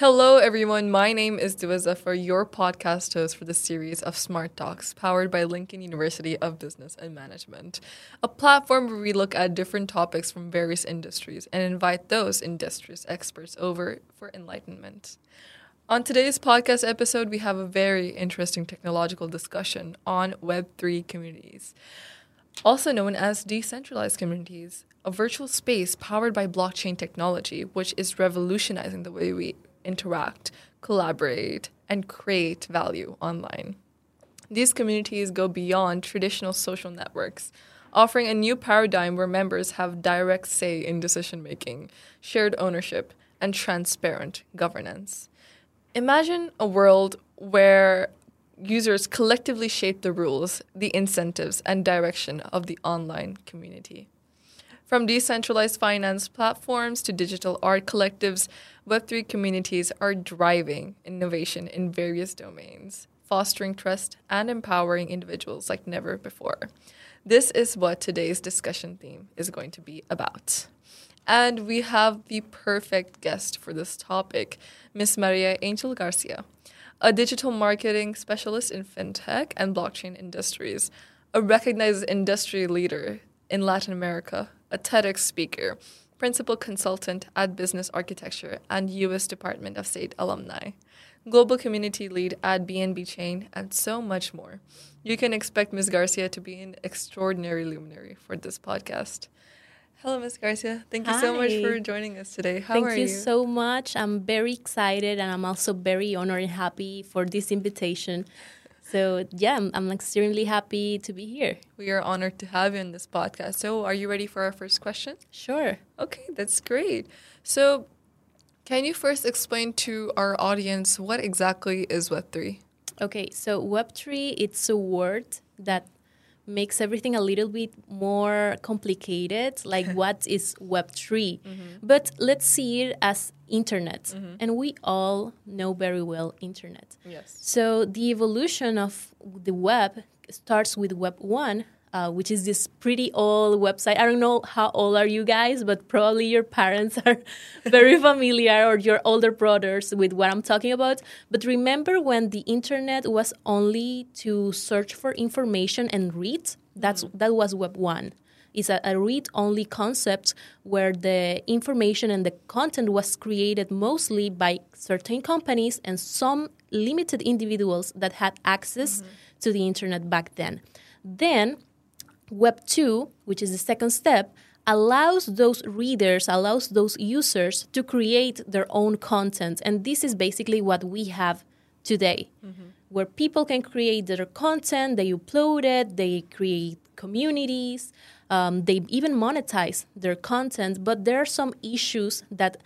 Hello, everyone. My name is Dua Zafar, your podcast host for the series of Smart Talks, powered by Lincoln University of Business and Management, a platform where we look at different topics from various industries and invite those industries experts over for enlightenment. On today's podcast episode, we have a very interesting technological discussion on Web3 communities, also known as decentralized communities, a virtual space powered by blockchain technology, which is revolutionizing the way we interact, collaborate, and create value online. These communities go beyond traditional social networks, offering a new paradigm where members have direct say in decision making, shared ownership, and transparent governance. Imagine a world where users collectively shape the rules, the incentives, and direction of the online community. From decentralized finance platforms to digital art collectives, Web3 communities are driving innovation in various domains, fostering trust and empowering individuals like never before. This is what today's discussion theme is going to be about. And we have the perfect guest for this topic, Miss Mariangel Garcia, a digital marketing specialist in fintech and blockchain industries, a recognized industry leader in Latin America, a TEDx speaker, principal consultant at Business Architecture and U.S. Department of State alumni, global community lead at BNB Chain, and so much more. You can expect Ms. Garcia to be an extraordinary luminary for this podcast. Hello, Ms. Garcia. Thank you Hi. so much for joining us today. How Thank are you, Thank you? so much. I'm very excited and I'm also very honored and happy for this invitation. So, yeah, I'm, I'm extremely happy to be here. we are honored to have you in this podcast. So, are you ready for our first question? Sure. Okay, that's great. So, can you first explain to our audience what exactly is Web3? Okay, so Web3, it's a word that makes everything a little bit more complicated, like what is Web3. Mm-hmm. But let's see it as internet. Mm-hmm. And we all know very well internet. Yes. So the evolution of the web starts with Web 1, uh, which is this pretty old website. I don't know how old are you guys, but probably your parents are very familiar or your older brothers with what I'm talking about. But remember when the internet was only to search for information and read? That's that was Web 1. It's a, a read-only concept where the information and the content was created mostly by certain companies and some limited individuals that had access to the internet back then. Then Web 2, which is the second step, allows those readers, allows those users to create their own content. And this is basically what we have today, where people can create their content, they upload it, they create communities, um, they even monetize their content. But there are some issues that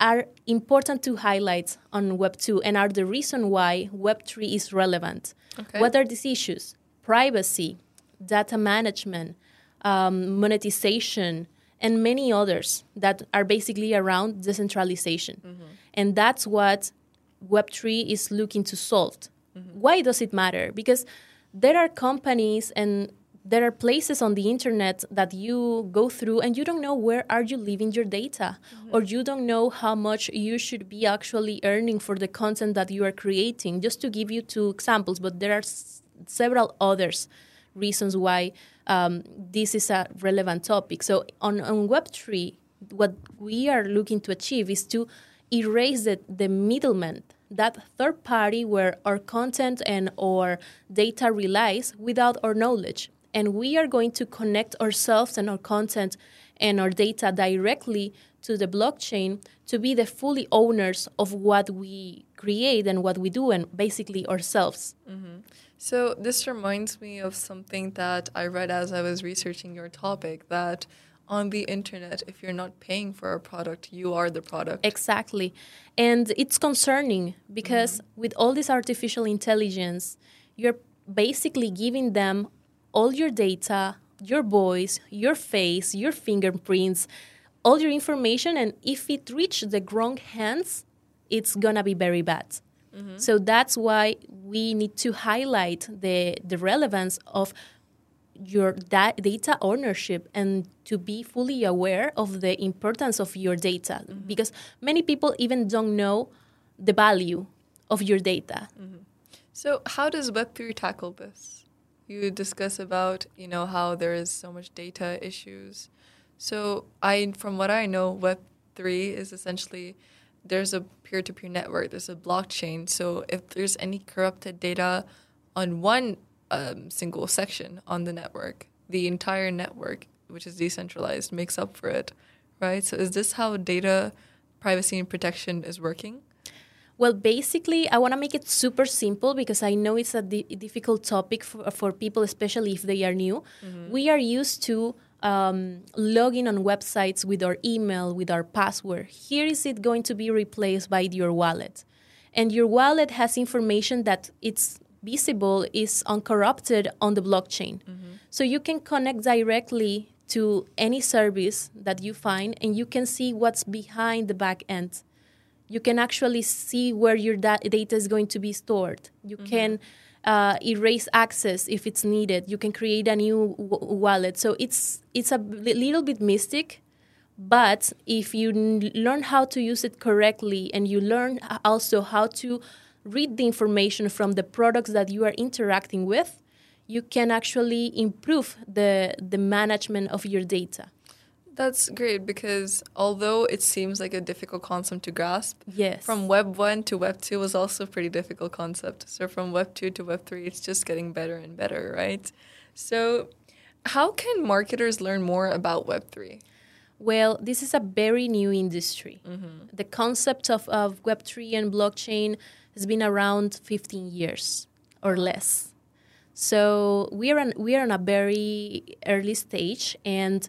are important to highlight on Web 2 and are the reason why Web 3 is relevant. Okay. What are these issues? Privacy, data management, um, monetization, and many others that are basically around decentralization. Mm-hmm. And that's what Web3 is looking to solve. Mm-hmm. Why does it matter? Because there are companies and there are places on the internet that you go through and you don't know where are you leaving your data mm-hmm. or you don't know how much you should be actually earning for the content that you are creating just to give you two examples but there are s- several others reasons why um, this is a relevant topic. So on, on web3 what we are looking to achieve is to erase the, the middleman that third party where our content and our data relies without our knowledge. And we are going to connect ourselves and our content and our data directly to the blockchain to be the fully owners of what we create and what we do and basically ourselves So this reminds me of something that I read as I was researching your topic that on the internet, if you're not paying for a product, you are the product. Exactly. And it's concerning because mm-hmm. with all this artificial intelligence, you're basically giving them all your data, your voice, your face, your fingerprints, all your information. And if it reaches the wrong hands, it's going to be very bad. So that's why we need to highlight the, the relevance of your da- data ownership and to be fully aware of the importance of your data mm-hmm. because many people even don't know the value of your data. Mm-hmm. So, how does Web3 tackle this? You discuss about, you know, how there is so much data issues. So, I from what I know, Web3 is essentially there's a peer-to-peer network, there's a blockchain. So, if there's any corrupted data on one um, single section on the network, the entire network, which is decentralized, makes up for it, right? So, is this how data privacy and protection is working? Well, basically, I want to make it super simple because I know it's a di- difficult topic for, for people, especially if they are new. Mm-hmm. We are used to um, logging on websites with our email, with our password. Here is it going to be replaced by your wallet. And your wallet has information that it's visible, is uncorrupted on the blockchain. Mm-hmm. So you can connect directly to any service that you find and you can see what's behind the back end you can actually see where your da- data is going to be stored. You mm-hmm. can uh, erase access if it's needed. You can create a new w- wallet. So it's it's a little bit mystic, but if you n- learn how to use it correctly and you learn also how to read the information from the products that you are interacting with, you can actually improve the the management of your data. That's great because although it seems like a difficult concept to grasp, yes. from Web 1 to Web 2 was also a pretty difficult concept. So from Web 2 to Web 3, it's just getting better and better, right? So, how can marketers learn more about Web 3? Well, this is a very new industry. Mm-hmm. The concept of, of Web3 and blockchain has been around 15 years or less. So we are, on, we are on a very early stage, and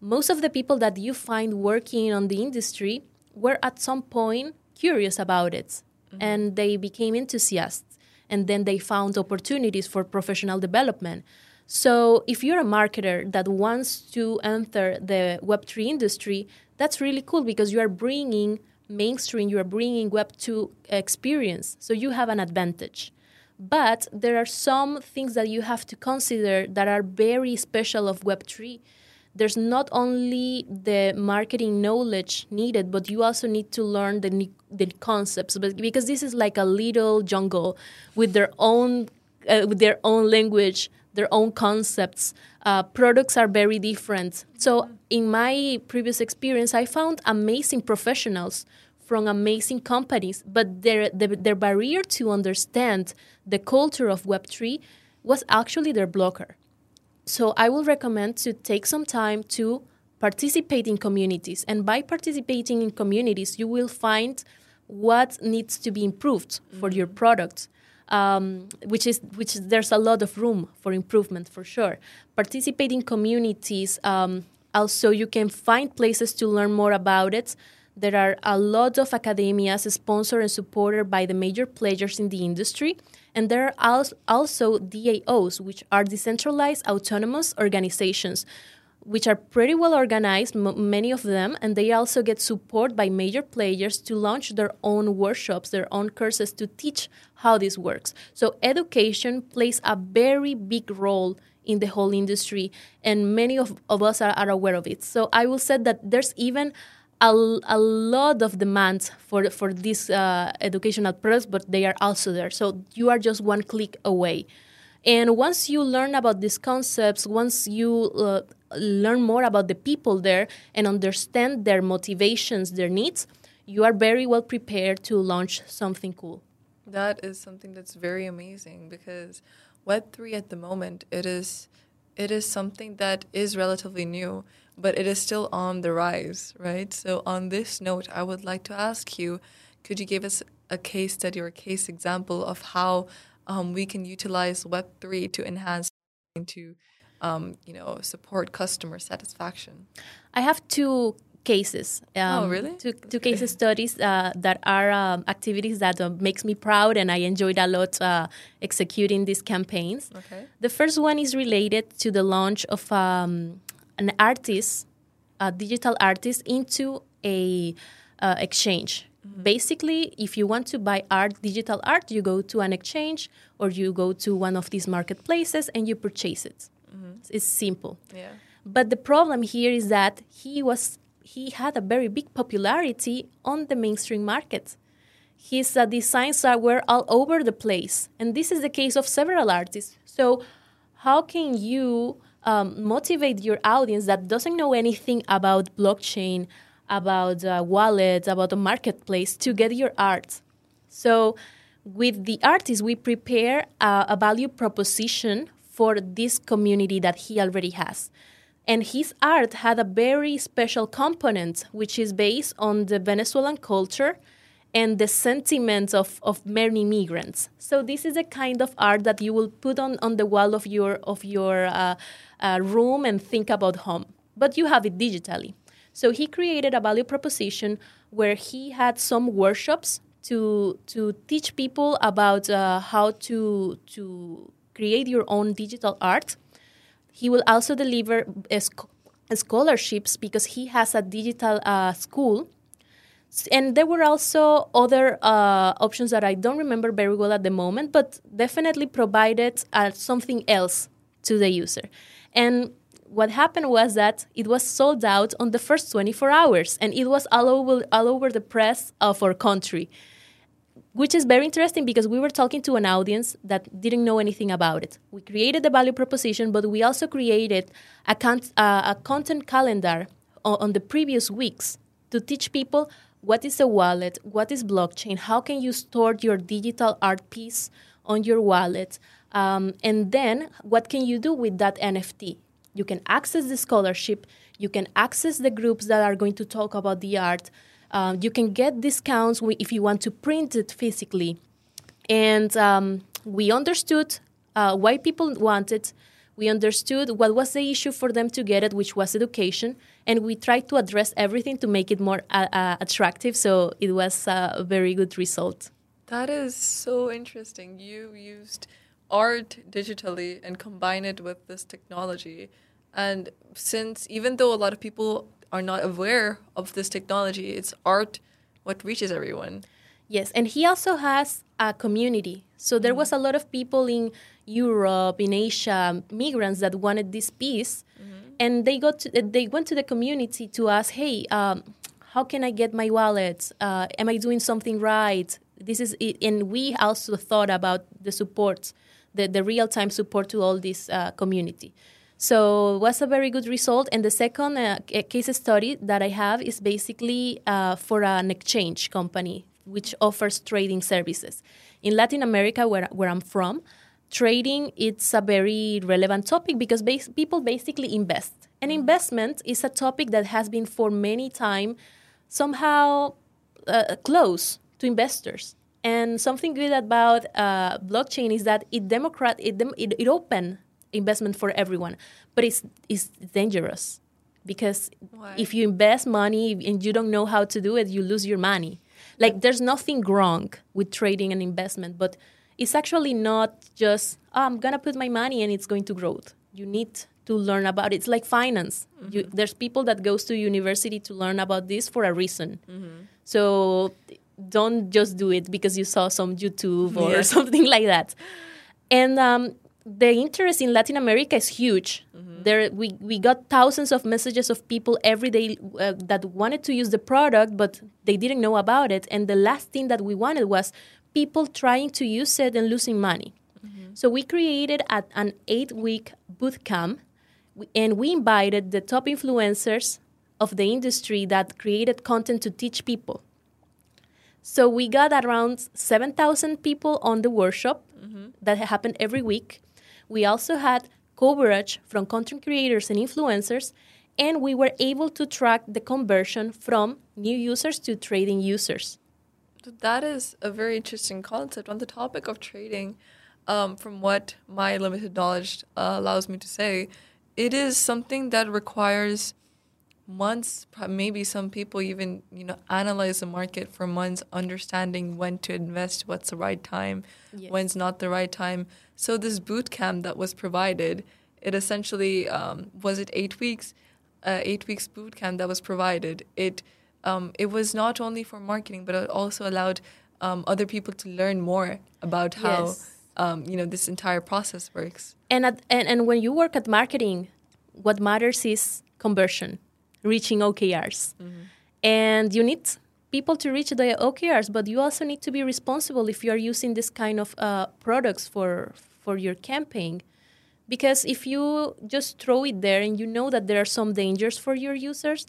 most of the people that you find working on the industry were at some point curious about it mm-hmm. and they became enthusiasts and then they found opportunities for professional development so if you're a marketer that wants to enter the web3 industry that's really cool because you are bringing mainstream you are bringing web2 experience so you have an advantage but there are some things that you have to consider that are very special of web3 there's not only the marketing knowledge needed, but you also need to learn the the concepts. Because this is like a little jungle with their own uh, with their own language, their own concepts. Uh, products are very different. So in my previous experience, I found amazing professionals from amazing companies, but their, their, their barrier to understand the culture of Web3 was actually their blocker. So I will recommend to take some time to participate in communities. And by participating in communities, you will find what needs to be improved mm-hmm. for your product. Um, which is which is, there's a lot of room for improvement for sure. Participate in communities. Um, also, you can find places to learn more about it. There are a lot of academias sponsored and supported by the major players in the industry. And there are also DAOs, which are decentralized autonomous organizations, which are pretty well organized, many of them, and they also get support by major players to launch their own workshops, their own courses to teach how this works. So, education plays a very big role in the whole industry, and many of, of us are, are aware of it. So, I will say that there's even a, a lot of demand for for these uh, educational products, but they are also there. So you are just one click away. And once you learn about these concepts, once you uh, learn more about the people there and understand their motivations, their needs, you are very well prepared to launch something cool. That is something that's very amazing because Web3 at the moment, it is it is something that is relatively new but it is still on the rise, right? So, on this note, I would like to ask you could you give us a case study or a case example of how um, we can utilize Web3 to enhance, to um, you know, support customer satisfaction? I have two cases. Oh, um, oh, really? Two, two okay. case studies uh, that are um, activities that uh, makes me proud, and I enjoyed a lot uh, executing these campaigns. Okay. The first one is related to the launch of um, an artist, a digital artist, into a uh, exchange. Mm-hmm. Basically, if you want to buy art, digital art, you go to an exchange or you go to one of these marketplaces and you purchase it. It's simple. Yeah. But the problem here is that he was he had a very big popularity on the mainstream market. His uh, designs are, were all over the place, and this is the case of several artists. So, how can you um, motivate your audience that doesn't know anything about blockchain, about uh, wallets, about the marketplace to get your art? So, with the artist, we prepare a, a value proposition for this community that he already has. And his art had a very special component, which is based on the Venezuelan culture and the sentiments of, of many migrants. So this is a kind of art that you will put on, on the wall of your, of your uh, uh, room and think about home. But you have it digitally. So he created a value proposition where he had some workshops to, to teach people about uh, how to, to create your own digital art he will also deliver scholarships because he has a digital uh, school. And there were also other uh, options that I don't remember very well at the moment, but definitely provided uh, something else to the user. And what happened was that it was sold out on the first 24 hours, and it was all over, all over the press of our country which is very interesting because we were talking to an audience that didn't know anything about it. We created the value proposition, but we also created a, con- uh, a content calendar on, on the previous weeks to teach people what is a wallet, what is blockchain, how can you store your digital art piece on your wallet, um, and then what can you do with that NFT? You can access the scholarship, you can access the groups that are going to talk about the art. Uh, you can get discounts if you want to print it physically. And um, we understood uh, why people want it. We understood what was the issue for them to get it, which was education. And we tried to address everything to make it more uh, uh attractive. So it was a very good result. That is so interesting. You used art digitally and combine it with this technology. And since even though a lot of people are not aware of this technology. It's art what reaches everyone. Yes, and he also has a community. So there mm-hmm. was a lot of people in Europe, in Asia, migrants that wanted this piece, mm-hmm. and they got to, they went to the community to ask, "Hey, um, how can I get my wallet? Uh, am I doing something right?" This is it. and we also thought about the support, the the real time support to all this uh, community. So it was a very good result. And the second uh, case study that I have is basically uh, for an exchange company which offers trading services. In Latin America, where, where I'm from, trading it's a very relevant topic because base, people basically invest. And investment is a topic that has been for many time somehow uh, close to investors. And something good about uh, blockchain is that it democrat it, it, it open investment for everyone, but it's it's dangerous because Why? if you invest money and you don't know how to do it, you lose your money. Like there's nothing wrong with trading and investment, but it's actually not just oh, I'm gonna put my money and it's going to grow. You need to learn about it. It's like finance. Mm-hmm. You, there's people that goes to university to learn about this for a reason. Mm-hmm. So don't just do it because you saw some YouTube or yeah. something like that. And um, the interest in Latin America is huge. Mm-hmm. There, we, we got thousands of messages of people every day uh, that wanted to use the product, but they didn't know about it. And the last thing that we wanted was people trying to use it and losing money. Mm-hmm. So we created a, an eight week boot camp, and we invited the top influencers of the industry that created content to teach people. So we got around 7,000 people on the workshop mm-hmm. that happened every week. We also had coverage from content creators and influencers, and we were able to track the conversion from new users to trading users. That is a very interesting concept. On the topic of trading, um, from what my limited knowledge uh, allows me to say, it is something that requires months maybe some people even you know analyze the market for months understanding when to invest what's the right time yes. when's not the right time so this boot camp that was provided it essentially um, was it eight weeks uh, eight weeks boot camp that was provided it um, it was not only for marketing but it also allowed um, other people to learn more about how yes. um, you know this entire process works. And, at, and and when you work at marketing, what matters is conversion, reaching OKRs, mm-hmm. and you need people to reach the OKRs, but you also need to be responsible if you are using this kind of uh, products for for your campaign. Because if you just throw it there and you know that there are some dangers for your users,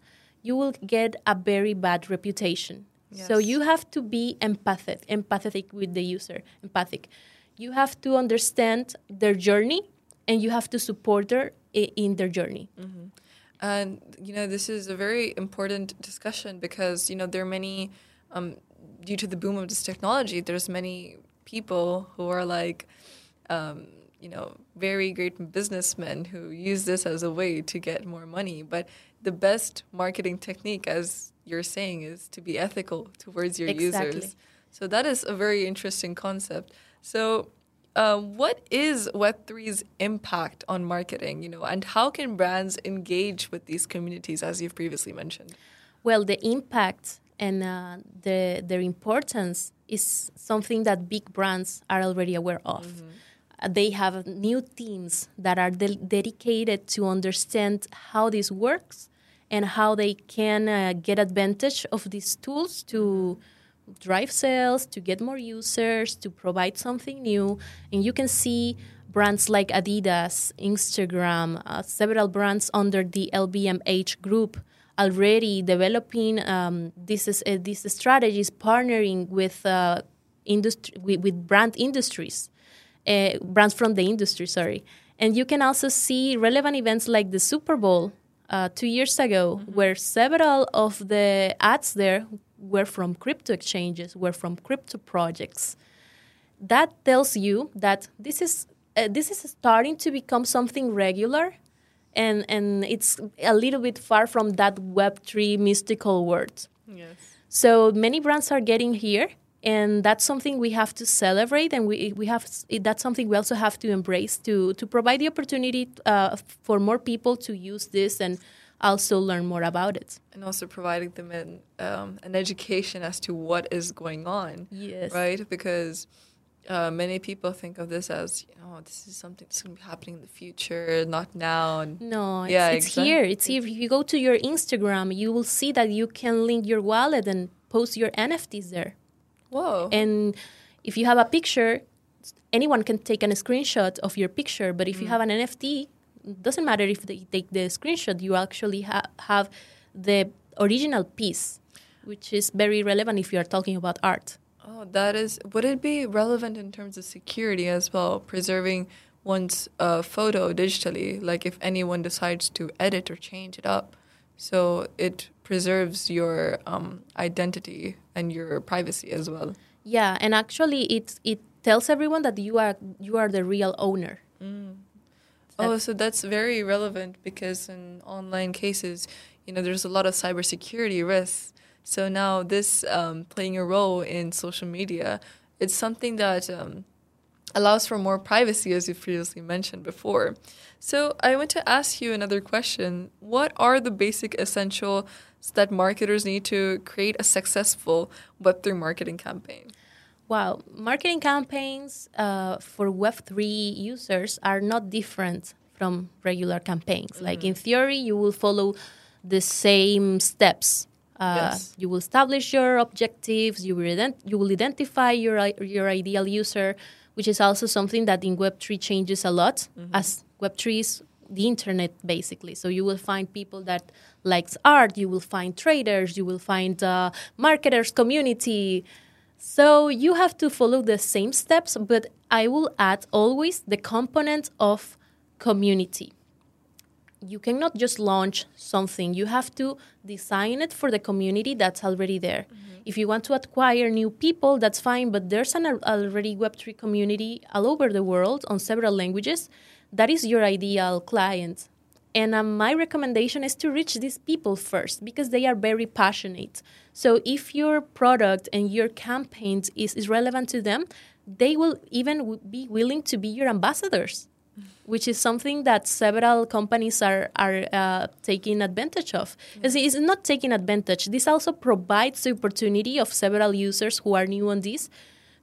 you will get a very bad reputation. Yes. So you have to be empathic, empathetic with the user, empathic. You have to understand their journey and you have to support her in their journey. Mm-hmm. And you know, this is a very important discussion because you know there are many, um, due to the boom of this technology, there's many people who are like, um, you know, very great businessmen who use this as a way to get more money. But the best marketing technique, as you're saying, is to be ethical towards your exactly. users. So that is a very interesting concept. So, uh, what is Web3's impact on marketing, you know, and how can brands engage with these communities, as you've previously mentioned? Well, the impact and uh, the, their importance is something that big brands are already aware of. Mm-hmm. They have new teams that are de- dedicated to understand how this works and how they can uh, get advantage of these tools to drive sales, to get more users, to provide something new. And you can see brands like Adidas, Instagram, uh, several brands under the LVMH group already developing um, this is, uh, these strategies, partnering with uh, industry with, with, brand industries, uh, brands from the industry. Sorry, and you can also see relevant events like the Super Bowl uh, two years ago, mm-hmm. where several of the ads there were from crypto exchanges, were from crypto projects. That tells you that this is uh, this is starting to become something regular, and and it's a little bit far from that Web three mystical word. Yes. So many brands are getting here, and that's something we have to celebrate, and we we have that's something we also have to embrace to to provide the opportunity uh, for more people to use this and also learn more about it. And also providing them an, um, an education as to what is going on. Yes. Right? Because uh, many people think of this as, you know, this is something that's going to be happening in the future, not now. No, it's, yeah, it's exactly. here. It's here. If you go to your Instagram, you will see that you can link your wallet and post your NFTs there. Whoa. And if you have a picture, anyone can take a screenshot of your picture. But if mm. you have an NFT, doesn't matter if they take the screenshot, you actually ha- have the original piece, which is very relevant if you are talking about art. Oh, that is. Would it be relevant in terms of security as well, preserving one's uh, photo digitally? Like if anyone decides to edit or change it up, so it preserves your um, identity and your privacy as well. Yeah, and actually, it it tells everyone that you are you are the real owner. Mm. Oh, so that's very relevant because in online cases, you know, there's a lot of cybersecurity risks. So now this um, playing a role in social media, it's something that um, allows for more privacy, as you previously mentioned before. So I want to ask you another question. What are the basic essentials that marketers need to create a successful Web3 marketing campaign? Wow, marketing campaigns uh, for Web3 users are not different from regular campaigns. Mm-hmm. Like in theory, you will follow the same steps. Uh, yes. You will establish your objectives. You will ident- you will identify your your ideal user, which is also something that in Web three changes a lot, mm-hmm. as Web three is the internet basically. So you will find people that likes art. You will find traders. You will find uh, marketers community. So you have to follow the same steps, but I will add always the component of community. You cannot just launch something. You have to design it for the community that's already there. Mm-hmm. If you want to acquire new people, that's fine, but there's an already Web3 community all over the world on several languages. That is your ideal client. And um, my recommendation is to reach these people first because they are very passionate. So if your product and your campaigns is, is relevant to them, they will even w- be willing to be your ambassadors, which is something that several companies are, are uh, taking advantage of. Mm-hmm. It's not taking advantage. This also provides the opportunity of several users who are new on this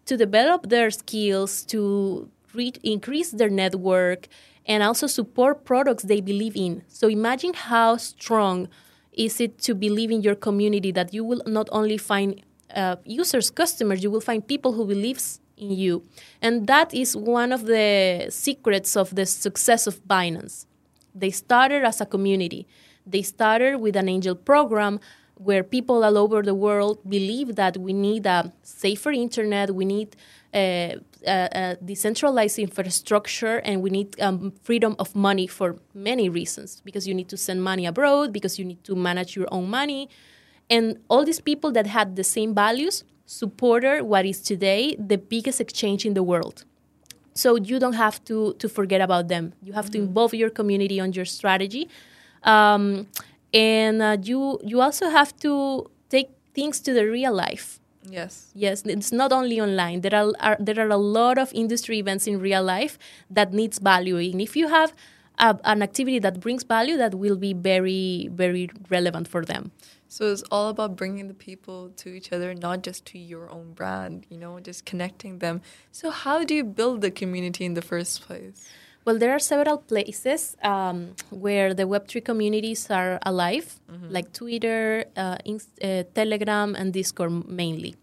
to develop their skills, to re- increase their network, and also support products they believe in. So imagine how strong is it to believe in your community that you will not only find uh, users, customers, you will find people who believes in you. And that is one of the secrets of the success of Binance. They started as a community. They started with an angel program where people all over the world believe that we need a safer internet, we need a, a, a decentralized infrastructure, and we need um, freedom of money for many reasons. Because you need to send money abroad, because you need to manage your own money. And all these people that had the same values supported what is today the biggest exchange in the world. So you don't have to, to forget about them. You have to involve your community on your strategy. Um, and uh, you you also have to take things to the real life. Yes. Yes, it's not only online. There are, are there are a lot of industry events in real life that needs value. And if you have a, an activity that brings value, that will be very very relevant for them. So it's all about bringing the people to each other, not just to your own brand, you know, just connecting them. So, how do you build the community in the first place? Well, there are several places um, where the Web3 communities are alive, like Twitter, uh, Inst- uh, Telegram, and Discord mainly.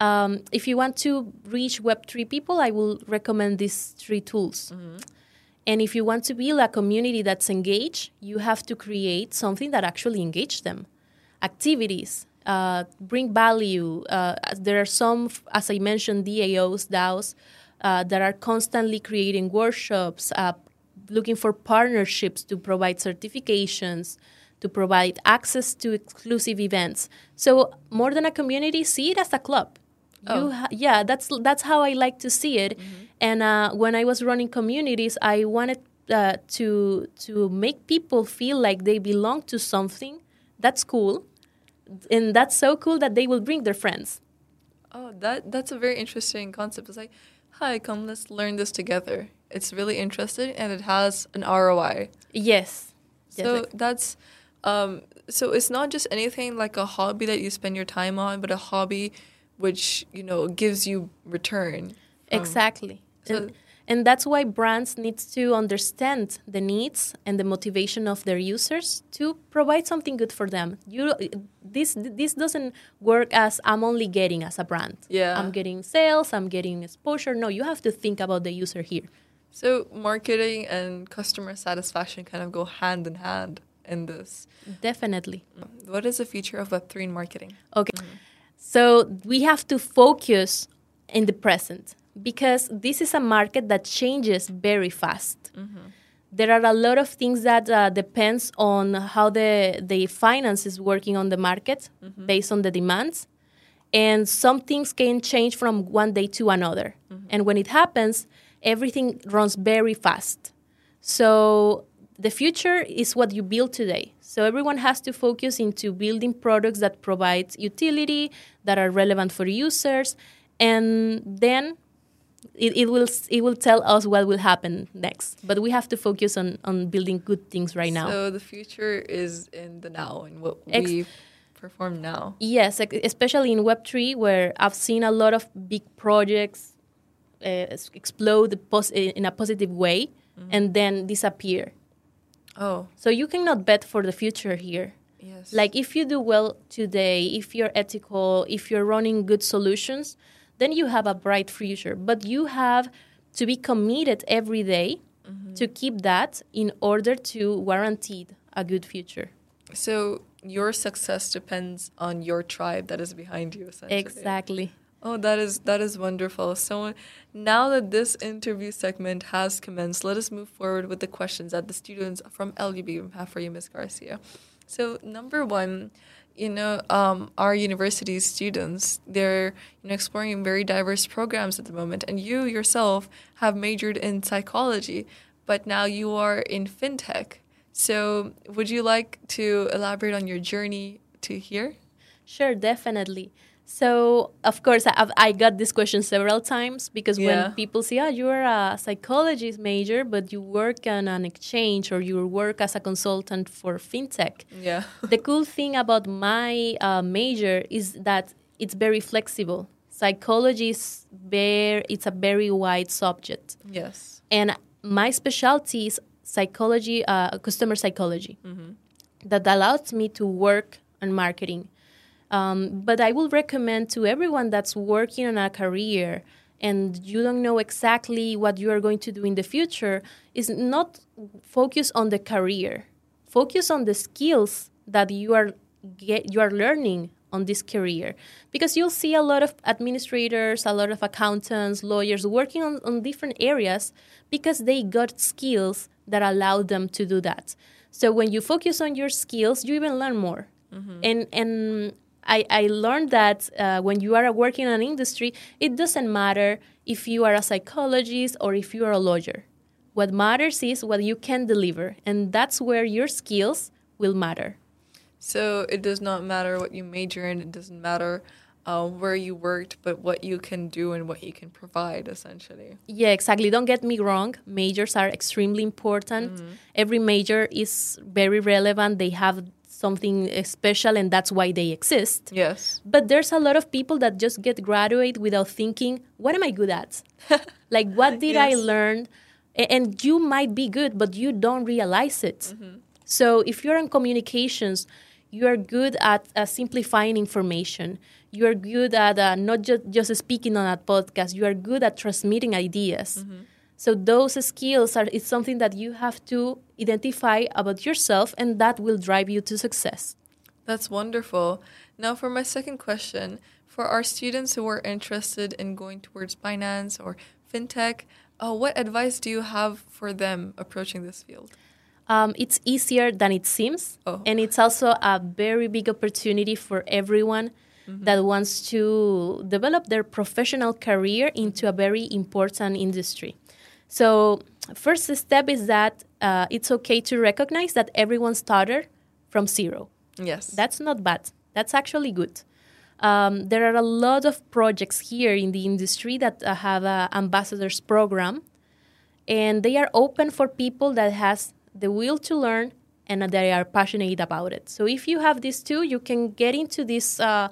Um, if you want to reach Web3 people, I will recommend these three tools. And if you want to build a community that's engaged, you have to create something that actually engages them. Activities, uh, bring value. Uh, there are some, as I mentioned, DAOs, DAOs, uh, that are constantly creating workshops, uh, looking for partnerships to provide certifications, to provide access to exclusive events. So more than a community, see it as a club. You ha- yeah, that's that's how I like to see it. And uh, when I was running communities, I wanted uh, to to make people feel like they belong to something. That's cool, and that's so cool that they will bring their friends. Oh, that that's a very interesting concept. It's like, hi, come, let's learn this together. It's really interesting and it has an ROI. Yes. Yes, So that's um so it's not just anything like a hobby that you spend your time on, but a hobby which, you know, gives you return. Exactly. so- and, and that's why brands need to understand the needs and the motivation of their users to provide something good for them. You this this doesn't work as I'm only getting as a brand. Yeah. I'm getting sales, I'm getting exposure. No, you have to think about the user here. So marketing and customer satisfaction kind of go hand in hand in this. Definitely. What is the future of Web3 in marketing? Okay. So we have to focus in the present because this is a market that changes very fast. There are a lot of things that uh, depends on how the the finance is working on the market based on the demands, and some things can change from one day to another. And when it happens, everything runs very fast. So the future is what you build today. So everyone has to focus into building products that provide utility, that are relevant for users, and then it, it will it will tell us what will happen next. But we have to focus on on building good things right now. So the future is in the now and what Ex- we perform now. Yes, especially in Web three, where I've seen a lot of big projects uh, explode pos- in a positive way and then disappear. Oh, So you cannot bet for the future here. yes. Like if you do well today, if you're ethical, if you're running good solutions, then you have a bright future. But you have to be committed every day to mm-hmm. keep that in order to guarantee a good future. So your success depends on your tribe that is behind you, essentially. Exactly. Oh, that is that is wonderful. So now that this interview segment has commenced, let us move forward with the questions that the students from LUB have for you, Ms. Garcia. So number one, you know, um, our university students they're you know exploring very diverse programs at the moment, and you yourself have majored in psychology, but now you are in fintech. So would you like to elaborate on your journey to here? Sure, definitely. So, of course, I've, I got this question several times because Yeah. when people say, oh, you're a psychologist major, but you work on an exchange or you work as a consultant for fintech. Yeah. the cool thing about my uh, major is that it's very flexible. psychology is very it's a very wide subject Yes. and my specialty is psychology uh, customer psychology that allows me to work on marketing um, but i will recommend to everyone that's working on a career and you don't know exactly what you are going to do in the future is not focus on the career. Focus on the skills that you are get, you are learning on this career. Because you'll see a lot of administrators a lot of accountants lawyers working on, on different areas because they got skills that allow them to do that. So when you focus on your skills you even learn more. And and I, I learned that uh, when you are working in an industry, it doesn't matter if you are a psychologist or if you are a lawyer. What matters is what you can deliver, and that's where your skills will matter. So it does not matter what you major in. It doesn't matter uh, where you worked, but what you can do and what you can provide, essentially. Yeah, exactly. Don't get me wrong. Majors are extremely important. Every major is very relevant. They have something special, and that's why they exist. Yes. But there's a lot of people that just get graduate without thinking, what am I good at? like, what did I learn? And you might be good, but you don't realize it. So if you're in communications, you are good at uh, simplifying information. You are good at uh, not just just speaking on a podcast. You are good at transmitting ideas. So those skills are it's something that you have to identify about yourself, and that will drive you to success. That's wonderful. Now, for my second question, for our students who are interested in going towards finance or fintech, uh, what advice do you have for them approaching this field? Um, it's easier than it seems, Oh. and it's also a very big opportunity for everyone that wants to develop their professional career into a very important industry. So, first step is that uh, it's okay to recognize that everyone started from zero. Yes. That's not bad. That's actually good. Um, there are a lot of projects here in the industry that uh, have an ambassadors program, and they are open for people that has the will to learn and they are passionate about it. So if you have these two, you can get into these uh,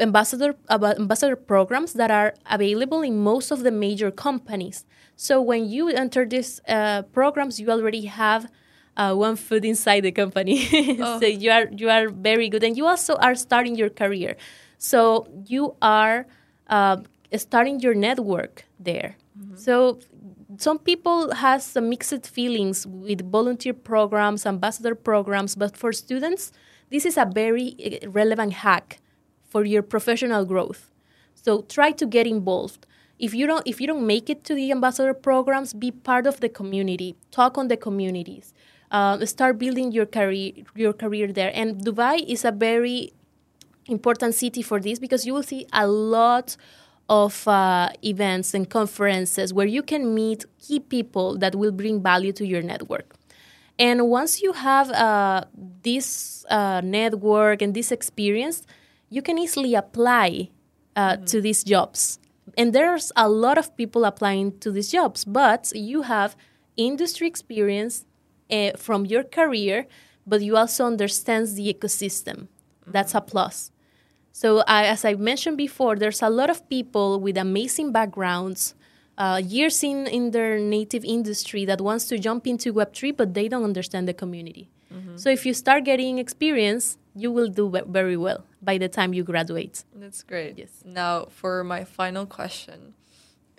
ambassador aba- ambassador programs that are available in most of the major companies. So when you enter these uh, programs, you already have uh, one foot inside the company. so you are you are very good, and you also are starting your career. So you are uh, starting your network there. So some people has some mixed feelings with volunteer programs, ambassador programs, but for students, this is a very eh, relevant hack for your professional growth. So try to get involved. If you don't if you don't make it to the ambassador programs, be part of the community. Talk on the communities. Uh, start building your career your career there. And Dubai is a very important city for this because you will see a lot of uh, events and conferences where you can meet key people that will bring value to your network. And once you have uh, this uh, network and this experience, you can easily apply uh, to these jobs. And there's a lot of people applying to these jobs, but you have industry experience uh, from your career, but you also understand the ecosystem. That's a plus. So, I, as I mentioned before, there's a lot of people with amazing backgrounds, uh, years in, in their native industry that wants to jump into Web3, but they don't understand the community. So, if you start getting experience, you will do very well by the time you graduate. That's great. Yes. Now, for my final question,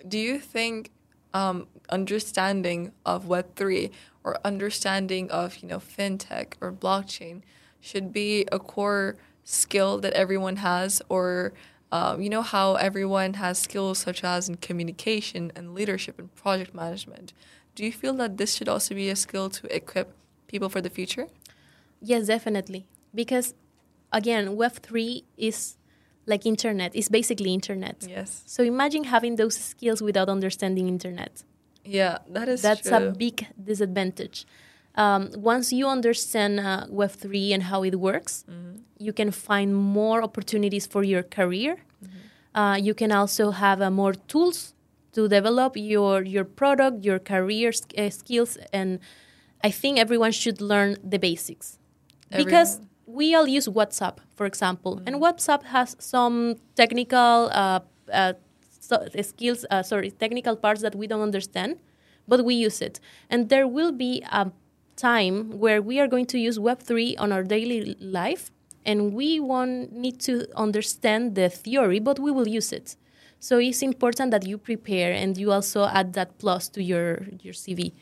do you think um, understanding of Web three or understanding of you know fintech or blockchain should be a core skill that everyone has, or um, you know how everyone has skills such as in communication and leadership and project management? Do you feel that this should also be a skill to equip people for the future? Yes, definitely. Because again, Web3 is like internet, it's basically internet. Yes. So imagine having those skills without understanding internet. Yeah, that is That's true. a big disadvantage. Um, once you understand uh, Web3 and how it works, you can find more opportunities for your career. Uh, you can also have uh, more tools to develop your your product, your career uh, skills, and I think everyone should learn the basics because we all use WhatsApp, for example, and WhatsApp has some technical uh, uh, so, skills, uh, sorry, technical parts that we don't understand, but we use it. And there will be a time where we are going to use Web3 on our daily life, and we won't need to understand the theory, but we will use it. So it's important that you prepare and you also add that plus to your, your CV.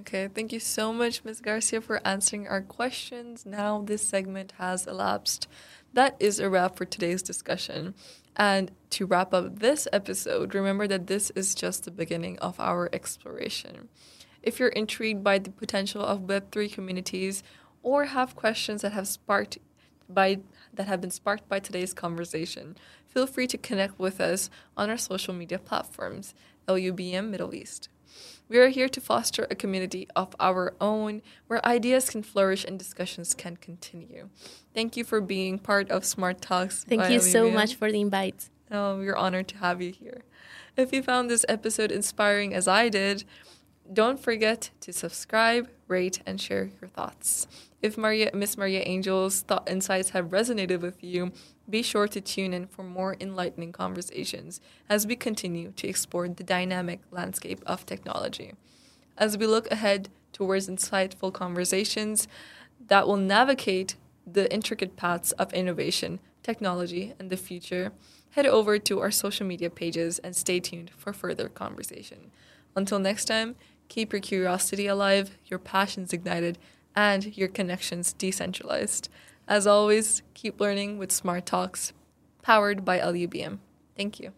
Okay, thank you so much, Ms. Garcia, for answering our questions. Now this segment has elapsed. That is a wrap for today's discussion. And to wrap up this episode, remember that this is just the beginning of our exploration. If you're intrigued by the potential of Web3 communities or have questions that have sparked by that have been sparked by today's conversation, feel free to connect with us on our social media platforms, LUBM Middle East. We are here to foster a community of our own where ideas can flourish and discussions can continue. Thank you for being part of Smart Talks. Thank you so much for the invite. Oh, um, we're honored to have you here. If you found this episode inspiring as I did, don't forget to subscribe, rate, and share your thoughts. If Maria, Miss Mariangel's thought insights have resonated with you, be sure to tune in for more enlightening conversations as we continue to explore the dynamic landscape of technology. As we look ahead towards insightful conversations that will navigate the intricate paths of innovation, technology, and the future, head over to our social media pages and stay tuned for further conversation. Until next time, keep your curiosity alive, your passions ignited, and your connections decentralized. As always, keep learning with Smart Talks, powered by LUBM. Thank you.